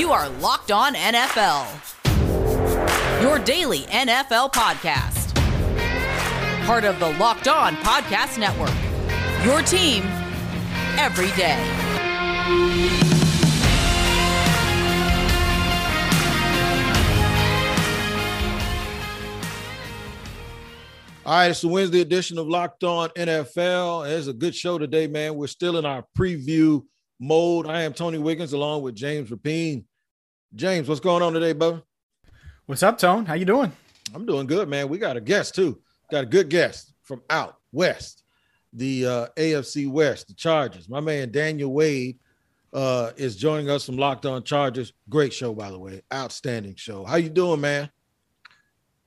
You are Locked On NFL, your daily NFL podcast. Part of the Locked On Podcast Network, your team every day. All right, it's the Wednesday edition of Locked On NFL. It's a good show today, man. We're still in our preview mode. I am Tony Wiggins along with James Rapien. James, what's going on today, brother? What's up, Tone? How you doing? I'm doing good, man. We got a guest too. Got a good guest from out west, the uh, AFC West, the Chargers. My man Daniel Wade uh, is joining us from Locked On Chargers. Great show, by the way. Outstanding show. How you doing, man?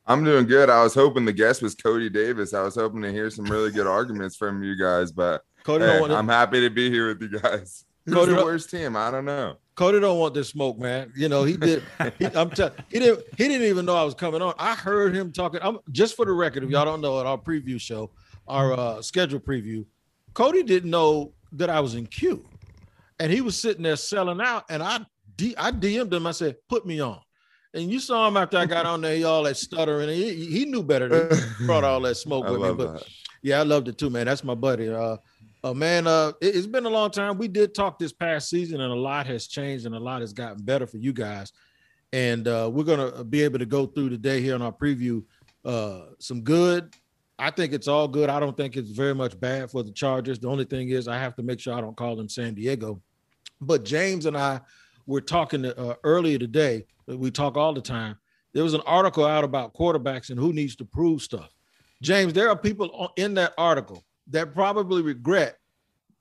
I'm doing good. I was hoping the guest was Cody Davis. I was hoping to hear some really good arguments from you guys, but Cody hey, I'm happy to be here with you guys. Who's Cody the worst team? I don't know. Cody don't want this smoke, man. You know he did. he, I'm telling he didn't. He didn't even know I was coming on. I heard him talking. I'm just for the record. If y'all don't know, at our preview show, our uh, schedule preview, Cody didn't know that I was in queue, and he was sitting there selling out. And I D, I DM'd him. I said, "Put me on." And you saw him after I got on there, he all that stuttering. He, he knew better than brought all that smoke with me. But that. yeah, I loved it too, man. That's my buddy. Uh, uh man, uh, it, has been a long time. We did talk this past season, and a lot has changed, and a lot has gotten better for you guys. And uh, we're gonna be able to go through today here on our preview uh, some good. I think it's all good. I don't think it's very much bad for the Chargers. The only thing is, I have to make sure I don't call them San Diego. But James and I were talking uh, earlier today we talk all the time. There was an article out about quarterbacks and who needs to prove stuff. James, there are people in that article that probably regret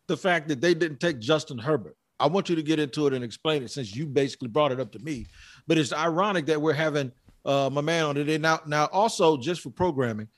the fact that they didn't take Justin Herbert. I want you to get into it and explain it since you basically brought it up to me. But it's ironic that we're having uh, my man on today. Now, now also just for programming,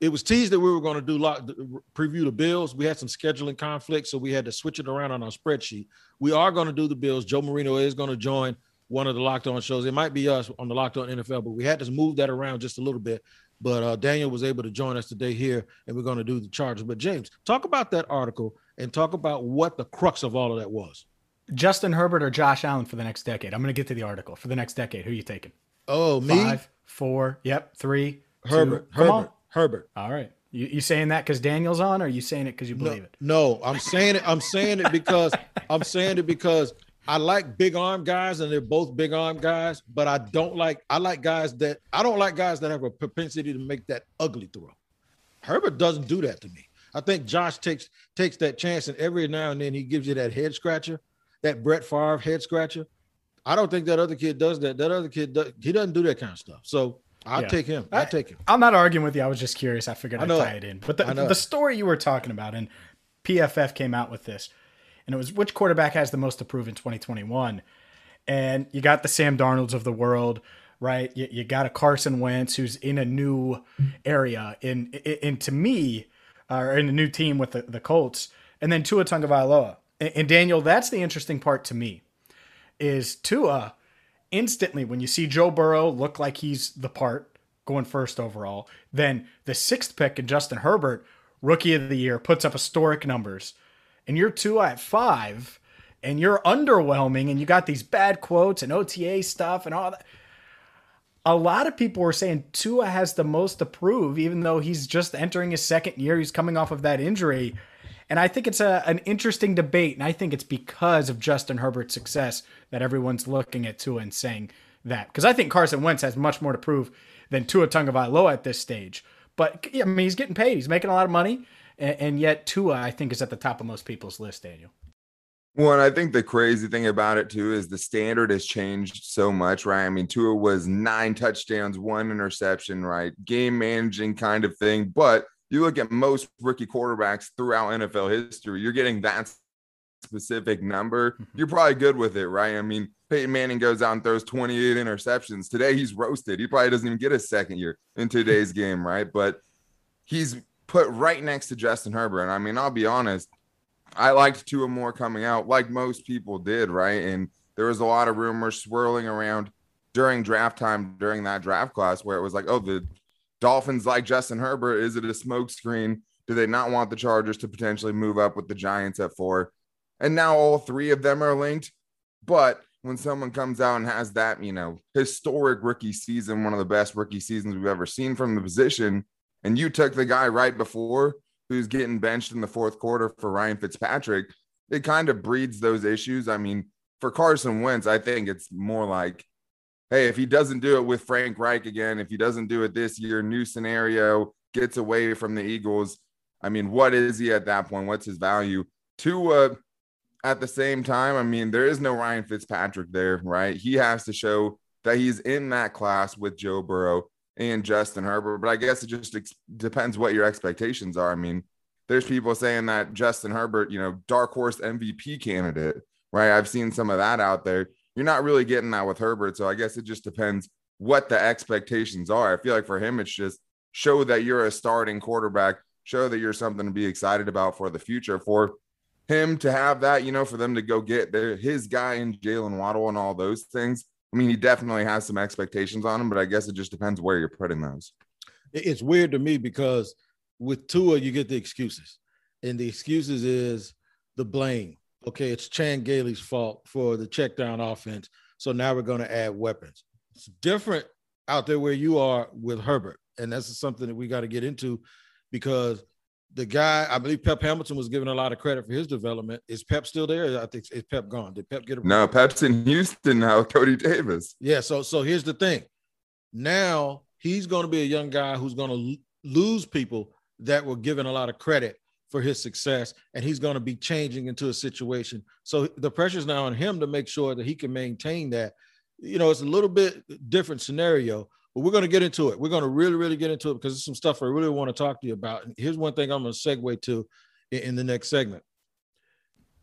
it was teased that we were going to do lot, preview the Bills. We had some scheduling conflicts, so we had to switch it around on our spreadsheet. We are going to do the Bills. Joe Marino is going to join one of the Locked On shows. It might be us on the Locked On NFL, but we had to move that around just a little bit. But uh, Daniel was able to join us today here, and we're going to do the Chargers. But James, talk about that article and talk about what the crux of all of that was. Justin Herbert or Josh Allen for the next decade. I'm going to get to the article for the next decade. Who are you taking? Oh, me. Five, four, yep, three. Herbert. Two. Herbert. Herbert. All right. You, you saying that because Daniel's on, or are you saying it because you believe no, it? No, I'm saying it. I'm saying it because I'm saying it because I like big arm guys, and they're both big arm guys, but I don't like I like guys that I don't like guys that have a propensity to make that ugly throw. Herbert doesn't do that to me. I think Josh takes takes that chance, and every now and then he gives you that head scratcher, that Brett Favre head scratcher. I don't think that other kid does that. That other kid does, he doesn't do that kind of stuff. So I'll yeah. take him. I'll take him. I'm not arguing with you. I was just curious. I figured I'd tie it in. But the, the story you were talking about, and PFF came out with this and it was which quarterback has the most to prove in 2021. And you got the Sam Darnolds of the world, right? You, you got a Carson Wentz who's in a new area, in in, in to me, uh, or in a new team with the, the Colts, and then Tua Tagovailoa. And, and Daniel, that's the interesting part to me, is Tua instantly when you see Joe Burrow look like he's the part going first overall, then the sixth pick in Justin Herbert, rookie of the year, puts up historic numbers and you're two at five and you're underwhelming and you got these bad quotes and OTA stuff and all that. A lot of people were saying Tua has the most to prove, even though he's just entering his second year. He's coming off of that injury. And I think it's a, an interesting debate. And I think it's because of Justin Herbert's success that everyone's looking at Tua and saying that. Because I think Carson Wentz has much more to prove than Tua Tagovailoa at this stage. But I mean, he's getting paid. He's making a lot of money and, and yet Tua, I think, is at the top of most people's list. Daniel. Well, and I think the crazy thing about it too is the standard has changed so much, right? I mean, Tua was nine touchdowns, one interception, right? Game managing kind of thing. But you look at most rookie quarterbacks throughout NFL history, you're getting that specific number. Mm-hmm. You're probably good with it, right? I mean, Peyton Manning goes out and throws 28 interceptions. Today he's roasted. He probably doesn't even get a second year in today's game, right? But he's put right next to Justin Herbert. And I mean, I'll be honest, I liked Tua more coming out, like most people did, right? And there was a lot of rumors swirling around during draft time during that draft class where it was like, oh, the Dolphins like Justin Herbert. Is it a smokescreen? Do they not want the Chargers to potentially move up with the Giants at four? And now all three of them are linked. But when someone comes out and has that, you know, historic rookie season, one of the best rookie seasons we've ever seen from the position, and you took the guy right before who's getting benched in the fourth quarter for Ryan Fitzpatrick, it kind of breeds those issues. I mean, for Carson Wentz, I think it's more like, hey, if he doesn't do it with Frank Reich again, if he doesn't do it this year, new scenario, gets away from the Eagles. I mean, what is he at that point? What's his value? Tua, at the same time, I mean, there is no Ryan Fitzpatrick there, right? He has to show that he's in that class with Joe Burrow and Justin Herbert. But I guess it just ex- depends what your expectations are. I mean, there's people saying that Justin Herbert, you know, dark horse MVP candidate, right? I've seen some of that out there. You're not really getting that with Herbert. So I guess it just depends what the expectations are. I feel like for him, it's just show that you're a starting quarterback, show that you're something to be excited about for the future. For him to have that, you know, for them to go get their his guy in Jaylen Waddle and all those things. I mean, he definitely has some expectations on him, but I guess it just depends where you're putting those. It's weird to me because with Tua, you get the excuses, and the excuses is the blame. Okay, it's Chan Gailey's fault for the check down offense. So now we're going to add weapons. It's different out there where you are with Herbert, and that's something that we got to get into because the guy, I believe Pep Hamilton was given a lot of credit for his development. Is Pep still there? I think is Pep gone. Did Pep get a no? Pep's in Houston now. Cody Davis. Yeah. So so here's the thing. Now he's going to be a young guy who's going to lose people that were given a lot of credit for his success, and he's going to be changing into a situation. So the pressure is now on him to make sure that he can maintain that. You know, it's a little bit different scenario, but we're going to get into it. We're going to really, really get into it because there's some stuff I really want to talk to you about. And here's one thing I'm going to segue to in, in the next segment.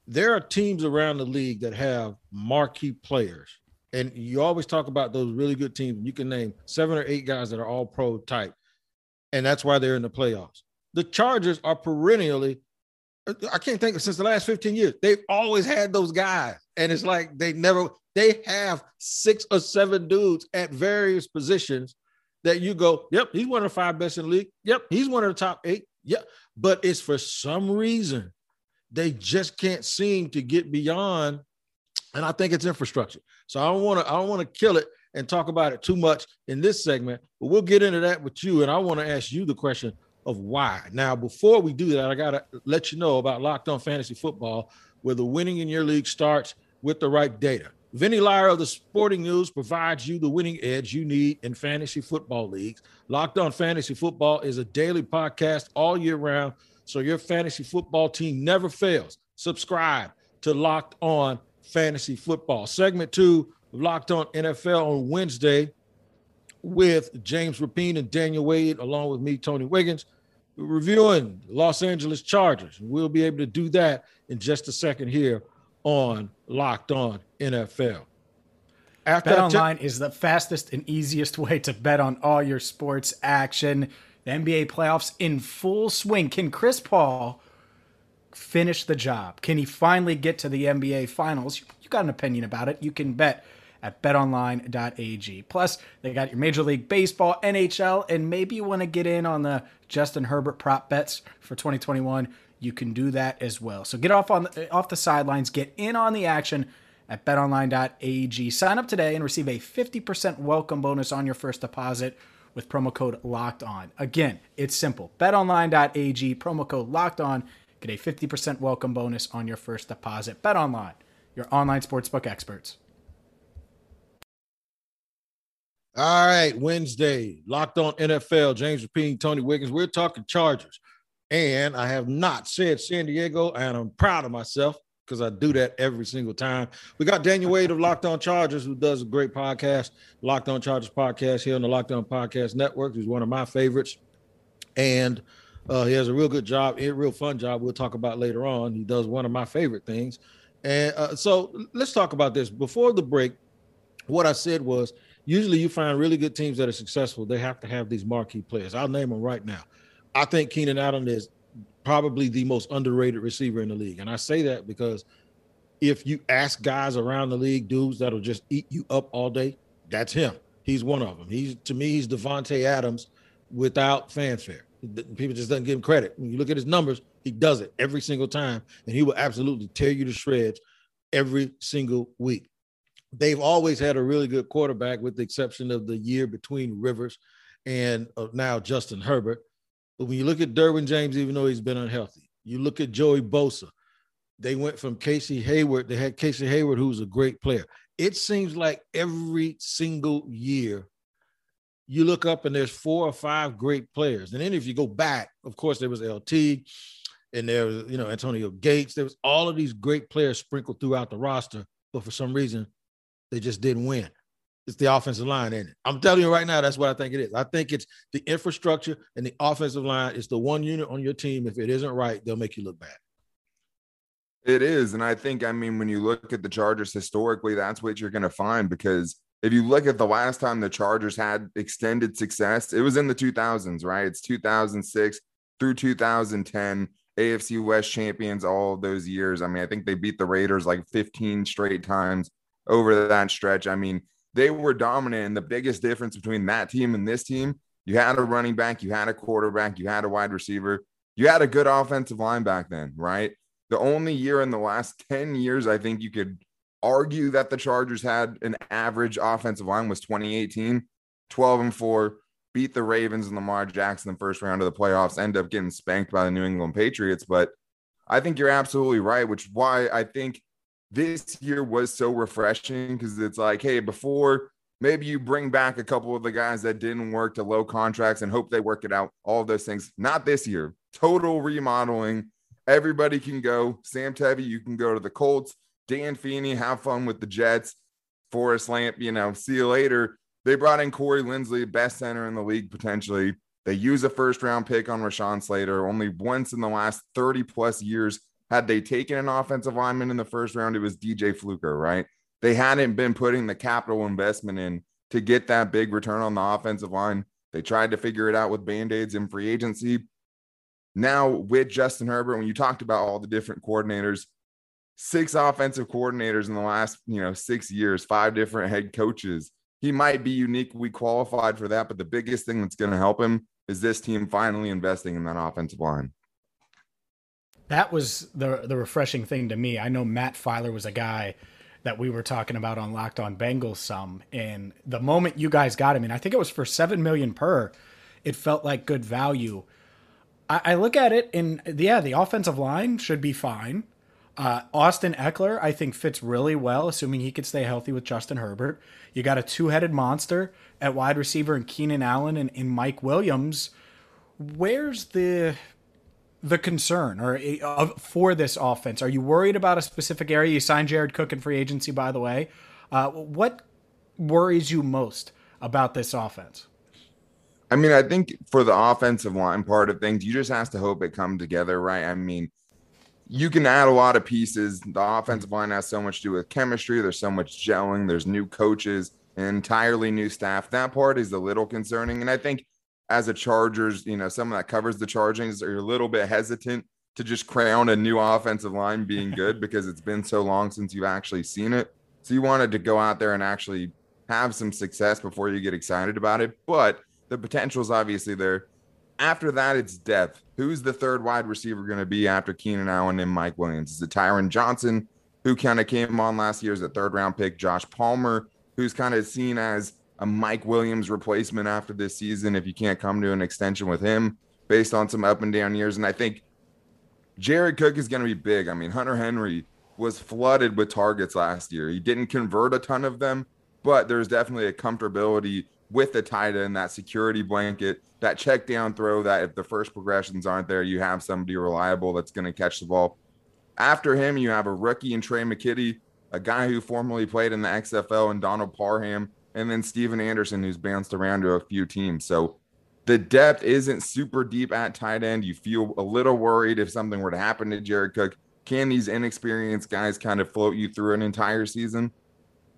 There are teams around the league that have marquee players. And you always talk about those really good teams. You can name seven or eight guys that are all pro type. And that's why they're in the playoffs. The Chargers are perennially, I can't think since the last 15 years, they've always had those guys. And it's like they never, they have six or seven dudes at various positions that you go, yep, he's one of the five best in the league. Yep, he's one of the top eight. Yep. But it's for some reason they just can't seem to get beyond. And I think it's infrastructure. So I don't want to, I don't want to kill it and talk about it too much in this segment, but we'll get into that with you. And I want to ask you the question of why. Now, before we do that, I got to let you know about Locked On Fantasy Football, where the winning in your league starts with the right data. Vinnie Iyer of the Sporting News provides you the winning edge you need in fantasy football leagues. Locked on Fantasy Football is a daily podcast all year round, so your fantasy football team never fails. Subscribe to Locked On Fantasy Football. Segment two of Locked On NFL on Wednesday with James Rapien and Daniel Wade, along with me, Tony Wiggins, reviewing Los Angeles Chargers. We'll be able to do that in just a second here on Locked On NFL. After Bet Online is the fastest and easiest way to bet on all your sports action. The NBA playoffs in full swing. Can Chris Paul finish the job? Can he finally get to the NBA finals? You got an opinion about it. You can bet at betonline.ag. Plus, they got your Major League Baseball, NHL, and maybe you want to get in on the Justin Herbert prop bets for 2021 you can do that as well. So get off on the, off the sidelines, get in on the action at betonline.ag. Sign up today and receive a 50% welcome bonus on your first deposit with promo code locked on. Again, it's simple. betonline.ag, promo code locked on, get a 50% welcome bonus on your first deposit. BetOnline, your online sportsbook experts. All right, Wednesday, locked on NFL. James Rapien, Tony Wiggins. We're talking Chargers. And I have not said San Diego, and I'm proud of myself because I do that every single time. We got Daniel Wade of Locked On Chargers, who does a great podcast, Locked On Chargers podcast here on the Locked On Podcast Network. He's one of my favorites. And uh, he has a real good job, a real fun job. We'll talk about later on. He does one of my favorite things. And uh, so let's talk about this. Before the break, what I said was usually you find really good teams that are successful, they have to have these marquee players. I'll name them right now. I think Keenan Allen is probably the most underrated receiver in the league. And I say that because if you ask guys around the league, dudes that'll just eat you up all day, that's him. He's one of them. He's to me, he's Davante Adams without fanfare. People just doesn't give him credit. When you look at his numbers, he does it every single time, and he will absolutely tear you to shreds every single week. They've always had a really good quarterback, with the exception of the year between Rivers and uh, now Justin Herbert. But when you look at Derwin James, even though he's been unhealthy, you look at Joey Bosa. They went from Casey Hayward. They had Casey Hayward, who's a great player. It seems like every single year you look up and there's four or five great players. And then if you go back, of course, there was LT and there was, you know, Antonio Gates. There was all of these great players sprinkled throughout the roster, but for some reason, they just didn't win. It's the offensive line, in it? I'm telling you right now, that's what I think it is. I think it's the infrastructure and the offensive line. It's the one unit on your team. If it isn't right, they'll make you look bad. It is. And I think, I mean, when you look at the Chargers historically, that's what you're going to find because if you look at the last time the Chargers had extended success, it was in the 2000s, right? It's 2006 through 2010. AFC West champions all those years. I mean, I think they beat the Raiders like 15 straight times over that stretch. I mean, they were dominant. And the biggest difference between that team and this team, you had a running back, you had a quarterback, you had a wide receiver, you had a good offensive line back then, right? The only year in the last 10 years, I think you could argue that the Chargers had an average offensive line was 2018, 12 and 4, beat the Ravens and Lamar Jackson in the first round of the playoffs, end up getting spanked by the New England Patriots. But I think you're absolutely right, which is why I think this year was so refreshing because it's like, hey, before maybe you bring back a couple of the guys that didn't work to low contracts and hope they work it out, all those things. Not this year. Total remodeling. Everybody can go. Sam Tevi, you can go to the Colts. Dan Feeney, have fun with the Jets. Forrest Lamp, you know, see you later. They brought in Corey Linsley, best center in the league potentially. They use a first round pick on Rashawn Slater. Only once in the last 30 plus years had they taken an offensive lineman in the first round, it was DJ Fluker, right? They hadn't been putting the capital investment in to get that big return on the offensive line. They tried to figure it out with band aids in free agency. Now, with Justin Herbert, when you talked about all the different coordinators, six offensive coordinators in the last, you know, six years, five different head coaches. He might be uniquely qualified for that, but the biggest thing that's going to help him is this team finally investing in that offensive line that was the the refreshing thing to me. I know Matt Feiler was a guy that we were talking about on Locked On Bengals some, and the moment you guys got him, and I think it was for seven million per, it felt like good value. I, I look at it, and yeah, the offensive line should be fine. Uh, Austin Ekeler, I think, fits really well, assuming he could stay healthy with Justin Herbert. You got a two headed monster at wide receiver in Keenan Allen and, and Mike Williams. Where's the the concern or uh, for this offense? Are you worried about a specific area? You signed Jared Cook in free agency, by the way. Uh, what worries you most about this offense? I mean, I think for the offensive line part of things, you just have to hope it come together, right? I mean, you can add a lot of pieces. The offensive line has so much to do with chemistry. There's so much gelling. There's new coaches, entirely new staff. That part is a little concerning. And I think as a Chargers, you know, someone that covers the Chargings are a little bit hesitant to just crown a new offensive line being good because it's been so long since you've actually seen it. So you wanted to go out there and actually have some success before you get excited about it. But the potential is obviously there. After that, it's depth. Who's the third wide receiver going to be after Keenan Allen and Mike Williams? Is it Tyron Johnson, who kind of came on last year as a third round pick? Josh Palmer, who's kind of seen as a Mike Williams replacement after this season if you can't come to an extension with him based on some up and down years. And I think Jared Cook is going to be big. I mean, Hunter Henry was flooded with targets last year. He didn't convert a ton of them, but there's definitely a comfortability with the tight end, that security blanket, that check down throw that if the first progressions aren't there, you have somebody reliable that's going to catch the ball. After him, you have a rookie in Tre' McKitty, a guy who formerly played in the XFL, and Donald Parham, and then Stephen Anderson, who's bounced around to a few teams. So the depth isn't super deep at tight end. You feel a little worried if something were to happen to Jared Cook. Can these inexperienced guys kind of float you through an entire season?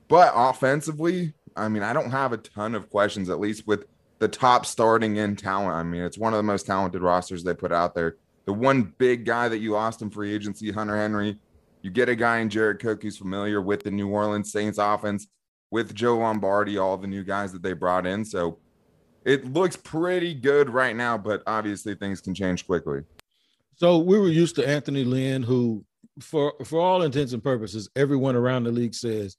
But offensively, I mean, I don't have a ton of questions, at least with the top starting in talent. I mean, it's one of the most talented rosters they put out there. The one big guy that you lost in free agency, Hunter Henry, you get a guy in Jared Cook who's familiar with the New Orleans Saints offense with Joe Lombardi, all the new guys that they brought in. So it looks pretty good right now, but obviously things can change quickly. So we were used to Anthony Lynn, who, for for all intents and purposes, everyone around the league says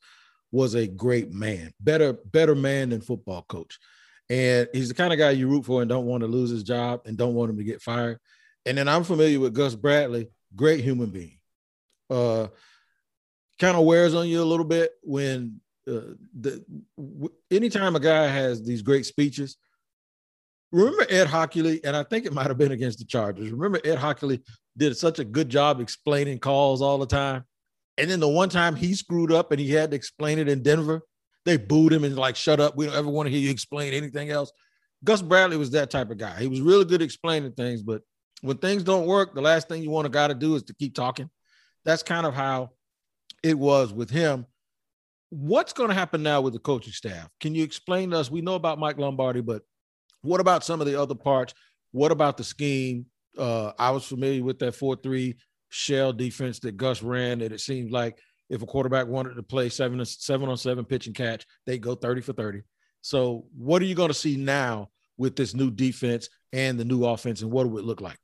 was a great man, better better man than football coach. And he's the kind of guy you root for and don't want to lose his job and don't want him to get fired. And then I'm familiar with Gus Bradley, great human being. Uh, kind of wears on you a little bit when uh, the w- anytime a guy has these great speeches. Remember Ed Hochuli, and I think it might have been against the Chargers. Remember Ed Hochuli did such a good job explaining calls all the time. And then the one time he screwed up and he had to explain it in Denver, they booed him and like, shut up. We don't ever want to hear you explain anything else. Gus Bradley was that type of guy. He was really good explaining things, but when things don't work, the last thing you want a guy to do is to keep talking. That's kind of how it was with him. What's going to happen now with the coaching staff? Can you explain to us? We know about Mike Lombardi, but what about some of the other parts? What about the scheme? Uh, I was familiar with that 4 3 shell defense that Gus ran, that it seemed like if a quarterback wanted to play seven, seven on seven pitch and catch, they go 30 for 30. So, what are you going to see now with this new defense and the new offense, and what would it look like?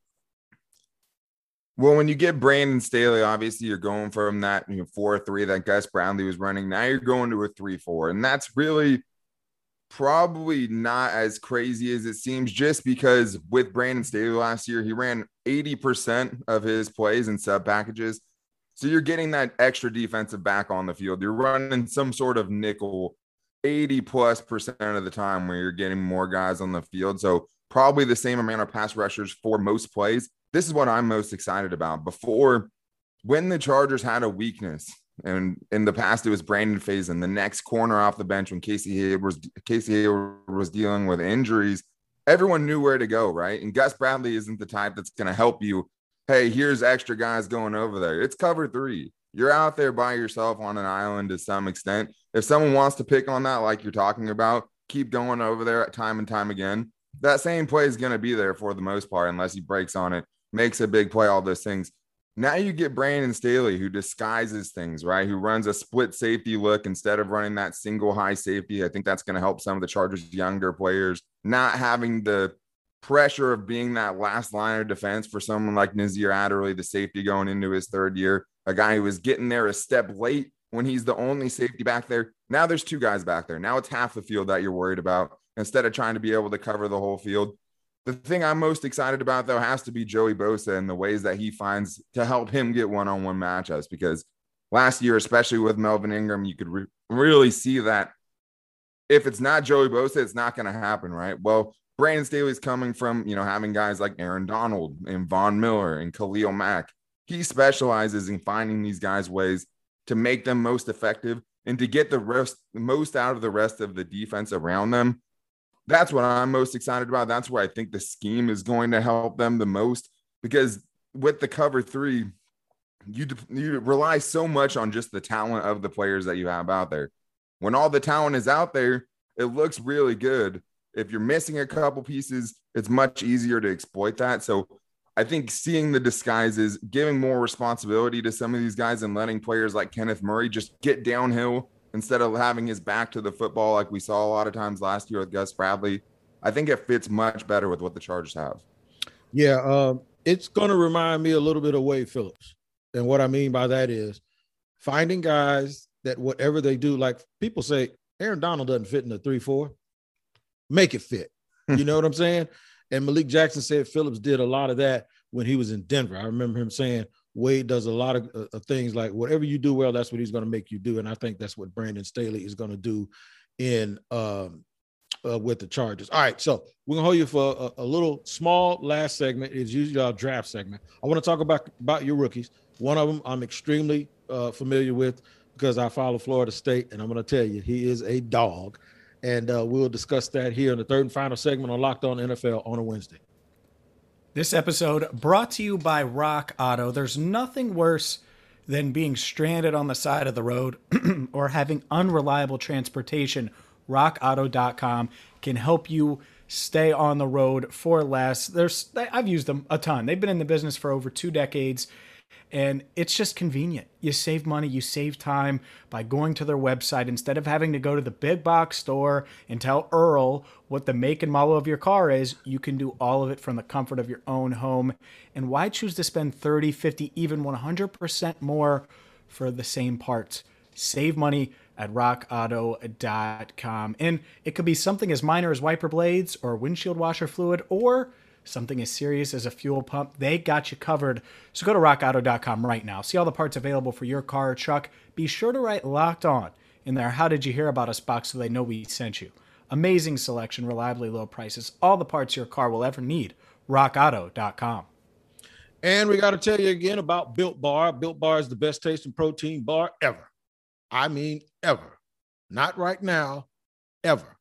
Well, when you get Brandon Staley, obviously you're going from that you know, four three that Gus Bradley was running. Now you're going to a three four, and that's really probably not as crazy as it seems. Just because with Brandon Staley last year, he ran eighty percent of his plays in sub packages, so you're getting that extra defensive back on the field. You're running some sort of nickel. 80 plus percent of the time where you're getting more guys on the field. So probably the same amount of pass rushers for most plays this is what I'm most excited about. Before, when the Chargers had a weakness, and in the past it was Brandon Facyson, the next corner off the bench when Casey Hayward was Casey Hayward was dealing with injuries, everyone knew where to go, right? And Gus Bradley isn't the type that's going to help you. Hey, here's extra guys going over there. It's cover three. You're out there by yourself on an island to some extent. If someone wants to pick on that, like you're talking about, keep going over there time and time again. That same play is going to be there for the most part, unless he breaks on it makes a big play, all those things. Now you get Brandon Staley, who disguises things, right? Who runs a split safety look instead of running that single high safety. I think that's going to help some of the Chargers' younger players not having the pressure of being that last line of defense for someone like Nasir Adderley, the safety going into his third year, a guy who was getting there a step late when he's the only safety back there. Now there's two guys back there. Now it's half the field that you're worried about instead of trying to be able to cover the whole field. The thing I'm most excited about, though, has to be Joey Bosa and the ways that he finds to help him get one on one matchups. Because last year, especially with Melvin Ingram, you could re- really see that if it's not Joey Bosa, it's not going to happen, right? Well, Brandon Staley's coming from, you know, having guys like Aaron Donald and Von Miller and Khalil Mack. He specializes in finding these guys' ways to make them most effective and to get the rest most out of the rest of the defense around them that's what I'm most excited about. That's where I think the scheme is going to help them the most because with the cover three, you you rely so much on just the talent of the players that you have out there. When all the talent is out there, it looks really good. If you're missing a couple pieces, it's much easier to exploit that. So I think seeing the disguises, giving more responsibility to some of these guys, and letting players like Kenneth Murray just get downhill instead of having his back to the football like we saw a lot of times last year with Gus Bradley. I think it fits much better with what the Chargers have. Yeah, um, it's going to remind me a little bit of Wade Phillips. And what I mean by that is finding guys that whatever they do, like people say, Aaron Donald doesn't fit in the 3 4, make it fit. You know what I'm saying? And Malik Jackson said Phillips did a lot of that when he was in Denver. I remember him saying, Wade does a lot of, uh, things like whatever you do well, that's what he's going to make you do. And I think that's what Brandon Staley is going to do in um, uh, with the Chargers. All right, so we're gonna hold you for a, a, little small last segment. It's usually our draft segment. I want to talk about about your rookies. One of them I'm extremely uh, familiar with because I follow Florida State, and I'm gonna tell you he is a dog. And uh, we'll discuss that here in the third and final segment on Locked On NFL on a Wednesday. This episode brought to you by Rock Auto. There's nothing worse than being stranded on the side of the road or having unreliable transportation. RockAuto.com can help you stay on the road for less. There's I've used them a ton. They've been in the business for over 2 decades and it's just convenient. You save money, you save time by going to their website instead of having to go to the big box store and tell Earl what the make and model of your car is. You can do all of it from the comfort of your own home. And why choose to spend 30, 50, even 100% more for the same parts? Save money at rockauto.com. And it could be something as minor as wiper blades or windshield washer fluid or something as serious as a fuel pump. They got you covered. So go to rockauto.com right now. See all the parts available for your car or truck. Be sure to write locked on in there. How did you hear about us box so they know we sent you? Amazing selection, reliably low prices, all the parts your car will ever need. RockAuto.com. And we got to tell you again about Built Bar. Built Bar is the best tasting protein bar ever. I mean, ever. Not right now, ever.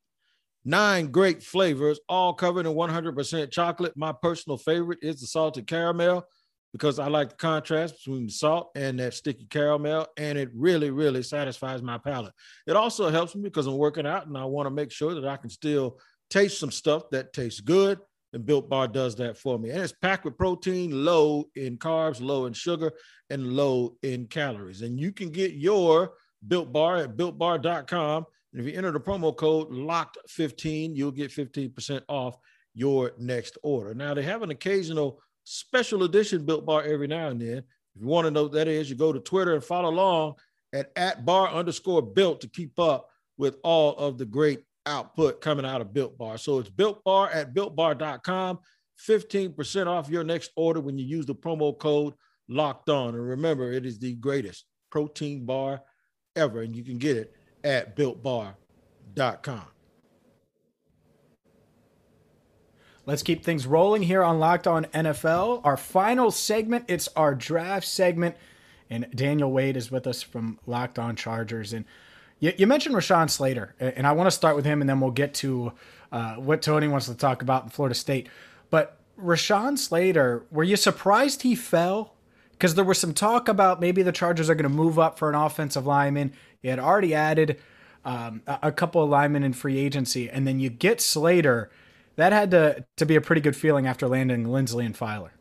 Nine great flavors, all covered in 100% chocolate. My personal favorite is the salted caramel because I like the contrast between the salt and that sticky caramel, and it really, really satisfies my palate. It also helps me because I'm working out and I want to make sure that I can still taste some stuff that tastes good and Built Bar does that for me. And it's packed with protein, low in carbs, low in sugar, and low in calories. And you can get your Built Bar at builtbar.com. And if you enter the promo code LOCKED15, you'll get 15% off your next order. Now, they have an occasional special edition Built Bar every now and then. If you want to know what that is, you go to Twitter and follow along at, at bar underscore built to keep up with all of the great output coming out of Built Bar. So it's Built Bar at builtbar.com. 15% off your next order when you use the promo code locked on. And remember, it is the greatest protein bar ever, and you can get it at builtbar.com. Let's keep things rolling here on Locked On NFL. Our final segment, it's our draft segment. And Daniel Wade is with us from Locked On Chargers. And you, you mentioned Rashawn Slater, and I want to start with him, and then we'll get to uh, what Tony wants to talk about in Florida State. But Rashawn Slater, were you surprised he fell? Because there was some talk about maybe the Chargers are going to move up for an offensive lineman. You had already added um, a couple of linemen in free agency, and then you get Slater. That had to to be a pretty good feeling after landing Linsley and Feiler.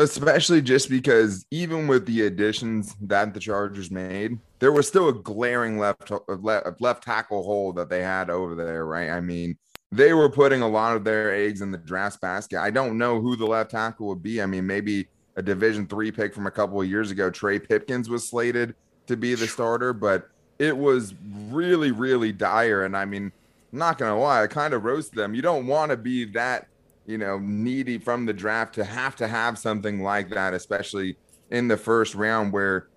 especially just because even with the additions that the Chargers made, there was still a glaring left left, left tackle hole that they had over there, right? I mean, they were putting a lot of their eggs in the draft basket. I don't know who the left tackle would be. I mean, maybe a Division three pick from a couple of years ago, Trey Pipkins was slated to be the starter, but it was really, really dire. And I mean, not gonna lie, I kind of roasted them. You don't want to be that you know, needy from the draft to have to have something like that, especially in the first round, where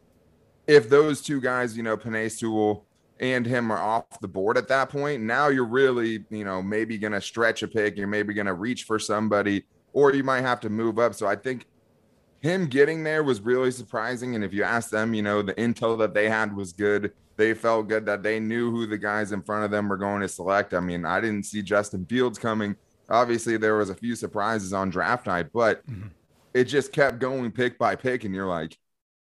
if those two guys, you know, Penei Sewell and him are off the board at that point, now you're really, you know, maybe to stretch a pick. You're maybe to reach for somebody, or you might have to move up. So I think him getting there was really surprising. And if you ask them, you know, the intel that they had was good. They felt good that they knew who the guys in front of them were going to select. I mean, I didn't see Justin Fields coming obviously there was a few surprises on draft night, but mm-hmm. it just kept going pick by pick, and you're like,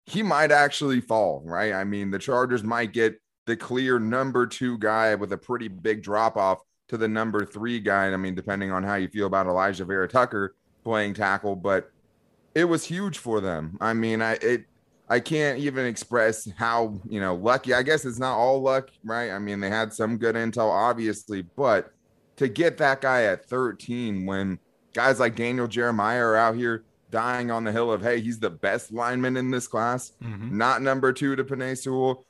he might actually fall, right? I mean, the Chargers might get the clear number two guy with a pretty big drop off to the number three guy. I mean, depending on how you feel about Alijah Vera-Tucker playing tackle, but it was huge for them. I mean, I it I can't even express how you know lucky. I guess it's not all luck, right? I mean, they had some good intel, obviously, but to get that guy at 13 when guys like Daniel Jeremiah are out here dying on the hill of, hey, he's the best lineman in this class, mm-hmm. not number two to Penei Sewell.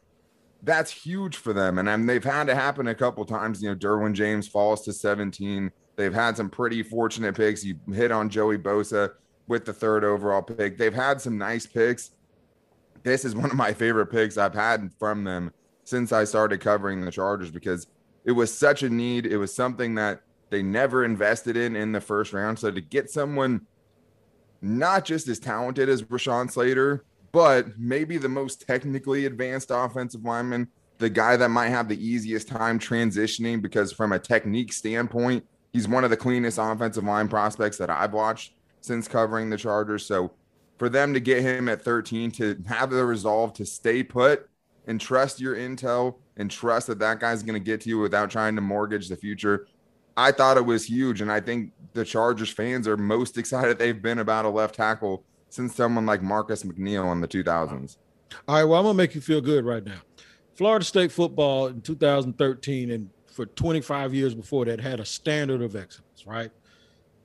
That's huge for them. And I mean, they've had to happen a couple times. You know, Derwin James falls to 17. They've had some pretty fortunate picks. You hit on Joey Bosa with the third overall pick. They've had some nice picks. This is one of my favorite picks I've had from them since I started covering the Chargers because – it was such a need. It was something that they never invested in in the first round. So to get someone not just as talented as Rashawn Slater, but maybe the most technically advanced offensive lineman, the guy that might have the easiest time transitioning because from a technique standpoint, he's one of the cleanest offensive line prospects that I've watched since covering the Chargers. So for them to get him at 13 to have the resolve to stay put and trust your intel and trust that that guy's going to get to you without trying to mortgage the future. I thought it was huge. And I think the Chargers fans are most excited they've been about a left tackle since someone like Marcus McNeill in the 2000s. All right. Well, I'm going to make you feel good right now. Florida State football in 2013 and for 25 years before that had a standard of excellence, right?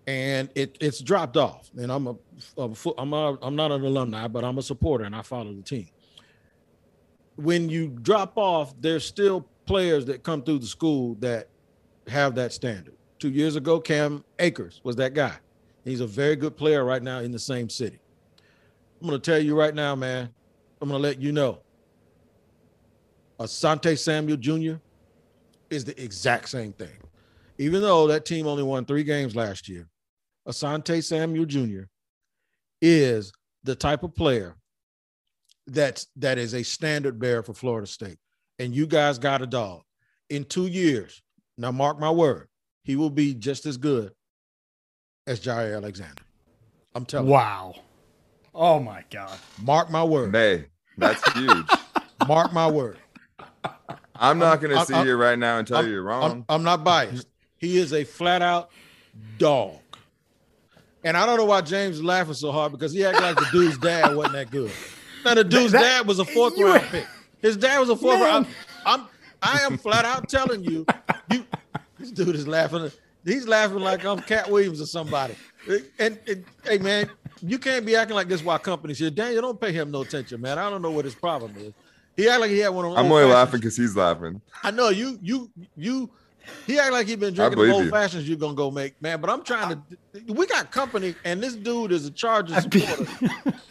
And it, it's dropped off. And I'm a, a I'm a, I'm not an alumni, but I'm a supporter and I follow the team when you drop off, there's still players that come through the school that have that standard. Two years ago, Cam Akers was that guy. He's a very good player right now in the same city. I'm going to tell you right now, man. I'm going to let you know. Asante Samuel Jr. is the exact same thing. Even though that team only won three games last year, Asante Samuel Jr. is the type of player that's that is a standard bearer for Florida State. And you guys got a dog. In two years, now mark my word, he will be just as good as Jaire Alexander. I'm telling wow. you. Wow. Oh my God. Mark my word. Hey, that's huge. mark my word. I'm not going to sit here right now and tell I'm, you you're wrong. I'm, I'm not biased. He is a flat out dog. And I don't know why James is laughing so hard because he acted like the dude's dad wasn't that good. Now the dude's that, dad was a fourth round pick. His dad was a fourth round. I'm, I'm I am flat out telling you, you this dude is laughing. He's laughing like I'm Katt Williams or somebody. And, and hey man, you can't be acting like this while company's here. Daniel, don't pay him no attention, man. I don't know what his problem is. He act like he had one of. I'm only laughing because he's laughing. I know you, you, you he act like he been drinking the old you. fashions you're gonna go make, man. But I'm trying to. We got company, and this dude is a Chargers supporter.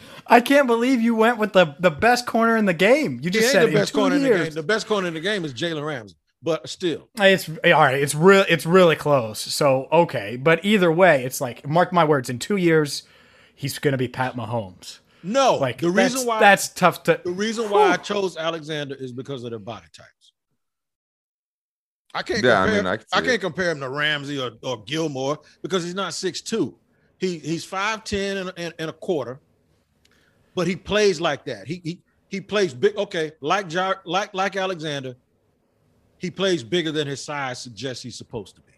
I can't believe you went with the the best corner in the game. You just said the best corner years. in the game. The best corner in the game is Jalen Ramsey, but still, it's all right. It's real. It's really close. So okay, but either way, it's like mark my words. In two years, he's gonna be Pat Mahomes. No, like the reason why that's tough to. The reason why I chose Alexander is because of their body type. I can't yeah, compare. I, mean, I, can I can't compare him to Ramsey or, or Gilmore because he's not six two. He he's five ten and, and, and, a quarter, but he plays like that. He he he plays big. Okay, like Jar, like like Alexander, he plays bigger than his size suggests he's supposed to be.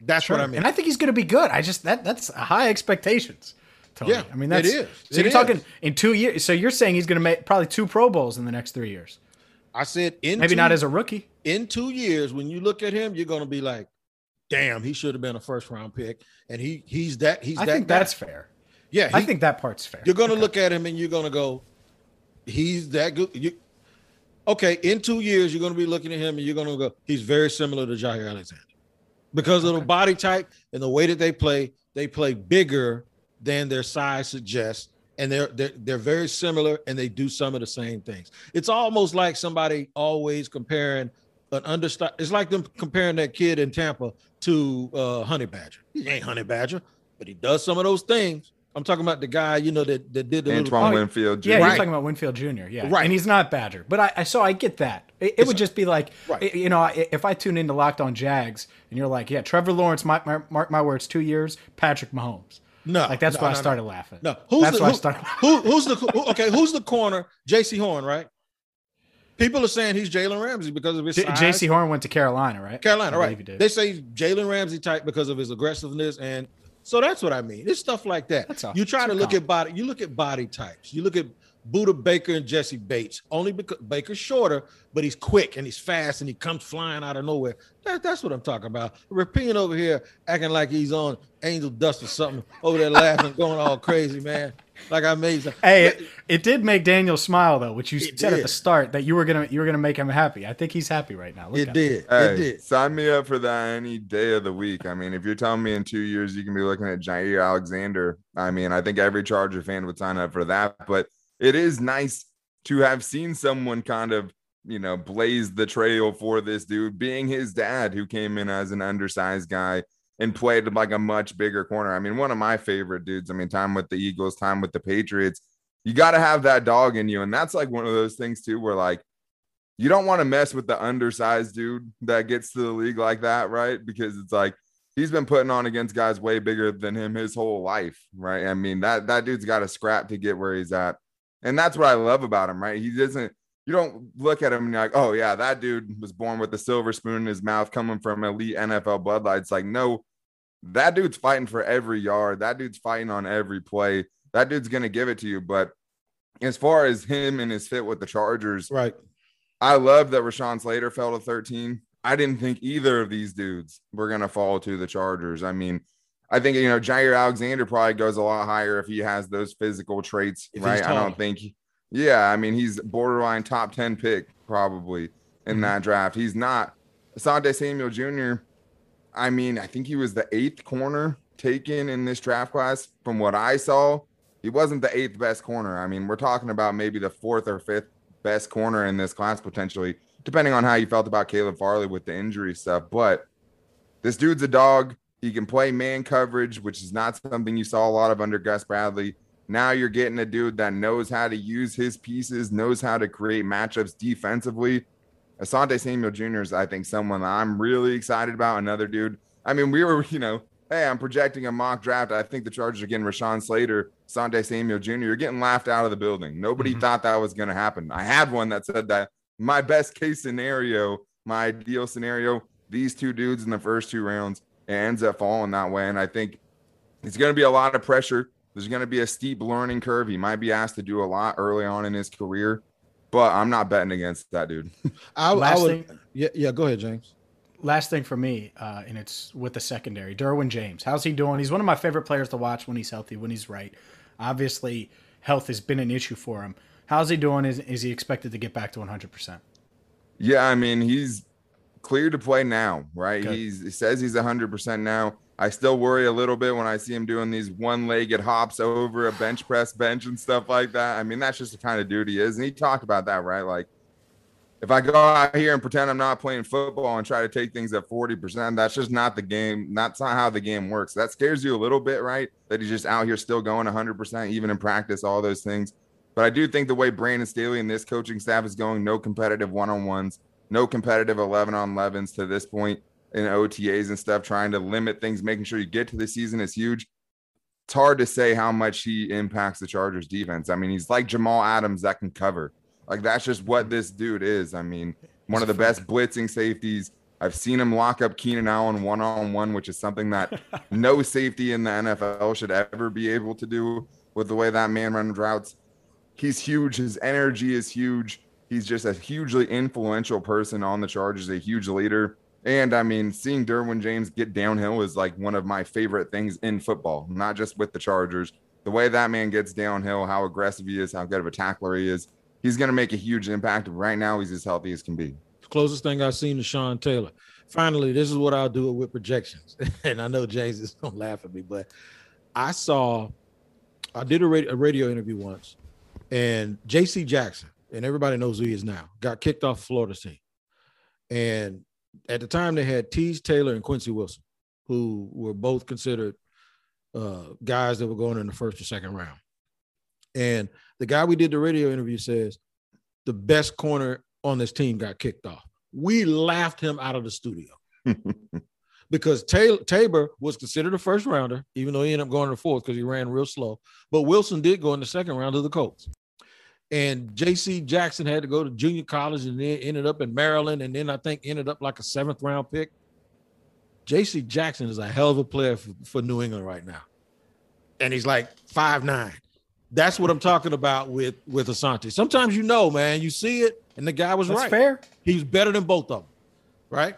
That's sure. what I mean. And I think he's going to be good. I just that that's high expectations. Tony. Yeah, I mean that's it is. So it you're is. talking in two years. So you're saying he's going to make probably two Pro Bowls in the next three years. I said in maybe two, not as a rookie. In two years, when you look at him, you're gonna be like, "Damn, he should have been a first round pick." And he he's that he's I that. think guy. that's fair. Yeah, he, I think that part's fair. You're gonna okay. look at him and you're gonna go, "He's that good." You, okay, in two years, you're gonna be looking at him and you're gonna go, "He's very similar to Jaire Alexander," because okay. of the body type and the way that they play. They play bigger than their size suggests and they're, they're they're very similar and they do some of the same things. It's almost like somebody always comparing an undersized. It's like them comparing that kid in Tampa to uh, Honey Badger. He ain't Honey Badger, but he does some of those things. I'm talking about the guy, you know, that, that did the Antoine little, Winfield. Jr. Yeah, right. you're talking about Winfield Jr. Yeah, right. And he's not Badger, but I, I so I get that. It, it would just be like, right. you know, if I tune into Locked On Jags and you're like, yeah, Trevor Lawrence, my, my, mark my words, two years, Patrick Mahomes. No, like that's no, why no, I started no. laughing. No, who's that's the, why who, I started. Who, who's the who, okay? Who's the corner? Jaycee Horn, right? People are saying he's Jalen Ramsey because of his J- Jaycee Horn went to Carolina, right? Carolina, right? They say Jalen Ramsey type because of his aggressiveness, and so that's what I mean. It's stuff like that. That's all. You try to look at body. You look at body types. You look at Budda Baker and Jessie Bates. Only because Baker's shorter, but he's quick and he's fast and he comes flying out of nowhere. That, that's what I'm talking about. Rapien over here acting like he's on angel dust or something over there laughing, going all crazy, man. Like I made some. Hey, it, it did make Daniel smile though, which you said did. at the start that you were gonna you were gonna make him happy. I think he's happy right now. Look it did. Hey, it did. Sign me up for that any day of the week. I mean, if you're telling me in two years you can be looking at Jaire Alexander, I mean, I think every Charger fan would sign up for that. But it is nice to have seen someone kind of you know blaze the trail for this dude being his dad who came in as an undersized guy and played like a much bigger corner. I mean, one of my favorite dudes. I mean, time with the Eagles, time with the Patriots. You got to have that dog in you. And that's like one of those things, too, where like you don't want to mess with the undersized dude that gets to the league like that, right? Because it's like he's been putting on against guys way bigger than him his whole life, right? I mean, that that dude's got a scrap to get where he's at. And that's what I love about him, right? He doesn't you don't look at him and you're like, oh yeah, that dude was born with a silver spoon in his mouth coming from elite NFL bloodline. It's like, no, that dude's fighting for every yard. That dude's fighting on every play. That dude's gonna give it to you. But as far as him and his fit with the Chargers, right. I love that Rashawn Slater fell to 13. I didn't think either of these dudes were gonna fall to the Chargers. I mean, I think you know Jaire Alexander probably goes a lot higher if he has those physical traits, if right? I don't think Yeah, I mean he's borderline top ten pick probably in mm-hmm. that draft. He's not Asante Samuel Jr. I mean, I think he was the eighth corner taken in this draft class. From what I saw, he wasn't the eighth best corner. I mean, we're talking about maybe the fourth or fifth best corner in this class potentially, depending on how you felt about Caleb Farley with the injury stuff. But this dude's a dog. He can play man coverage, which is not something you saw a lot of under Gus Bradley. Now you're getting a dude that knows how to use his pieces, knows how to create matchups defensively. Asante Samuel Jr. is, I think, someone I'm really excited about. Another dude. I mean, we were, you know, hey, I'm projecting a mock draft. I think the Chargers are getting Rashawn Slater, Asante Samuel Jr. You're getting laughed out of the building. Nobody mm-hmm. thought that was going to happen. I had one that said that my best case scenario, my ideal scenario, these two dudes in the first two rounds, it ends up falling that way. And I think it's going to be a lot of pressure. There's going to be a steep learning curve. He might be asked to do a lot early on in his career, but I'm not betting against that dude. I, I would, thing, yeah, yeah. Go ahead, James. Last thing for me, uh, and it's with the secondary, Derwin James. How's he doing? He's one of my favorite players to watch when he's healthy, when he's right. Obviously, health has been an issue for him. How's he doing? Is, is he expected to get back to 100%? Yeah, I mean, he's clear to play now, right? He's, he says he's 100% now. I still worry a little bit when I see him doing these one-legged hops over a bench press bench and stuff like that. I mean, that's just the kind of dude he is. And he talked about that, right? Like, if I go out here and pretend I'm not playing football and try to take things at 40%, that's just not the game. That's not how the game works. That scares you a little bit, right? That he's just out here still going 100%, even in practice, all those things. But I do think the way Brandon Staley and this coaching staff is going, no competitive one on ones, no competitive 11 on 11s to this point in OTAs and stuff, trying to limit things, making sure you get to the season is huge. It's hard to say how much he impacts the Chargers defense. I mean, he's like Jamal Adams that can cover. Like that's just what this dude is. I mean, one of the best blitzing safeties. I've seen him lock up Keenan Allen one on one, which is something that no safety in the NFL should ever be able to do with the way that man runs routes. He's huge. His energy is huge. He's just a hugely influential person on the Chargers, a huge leader. And I mean, seeing Derwin James get downhill is like one of my favorite things in football, not just with the Chargers. The way that man gets downhill, how aggressive he is, how good of a tackler he is, he's going to make a huge impact. Right now, he's as healthy as can be. Closest thing I've seen to Sean Taylor. Finally, this is what I'll do with projections. and I know James is going to laugh at me, but I saw, I did a radio, a radio interview once, and J.C. Jackson, and everybody knows who he is now, got kicked off Florida's team. And at the time they had Teez Taylor and Quincy Wilson, who were both considered uh, guys that were going in the first or second round. And the guy we did the radio interview says the best corner on this team got kicked off. We laughed him out of the studio because Taylor, Tabor was considered a first rounder, even though he ended up going to the fourth because he ran real slow. But Wilson did go in the second round of the Colts and J.C. Jackson had to go to junior college and then ended up in Maryland, and then I think ended up like a seventh round pick. J.C. Jackson is a hell of a player for, for New England right now, and he's like five nine. That's what I'm talking about with with Asante. Sometimes you know, man, you see it, and the guy was That's right. Fair. He's better than both of them, right?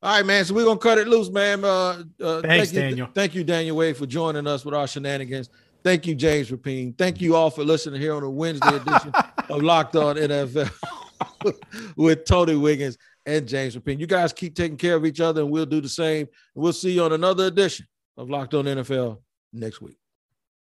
All right, man. So we're gonna cut it loose, man. Uh, uh, Thanks, thank you, Daniel. Thank you, Daniel Wade, for joining us with our shenanigans. Thank you, James Rapien. Thank you all for listening here on a Wednesday edition of Locked On NFL with Tony Wiggins and James Rapien. You guys keep taking care of each other, and we'll do the same. We'll see you on another edition of Locked On NFL next week.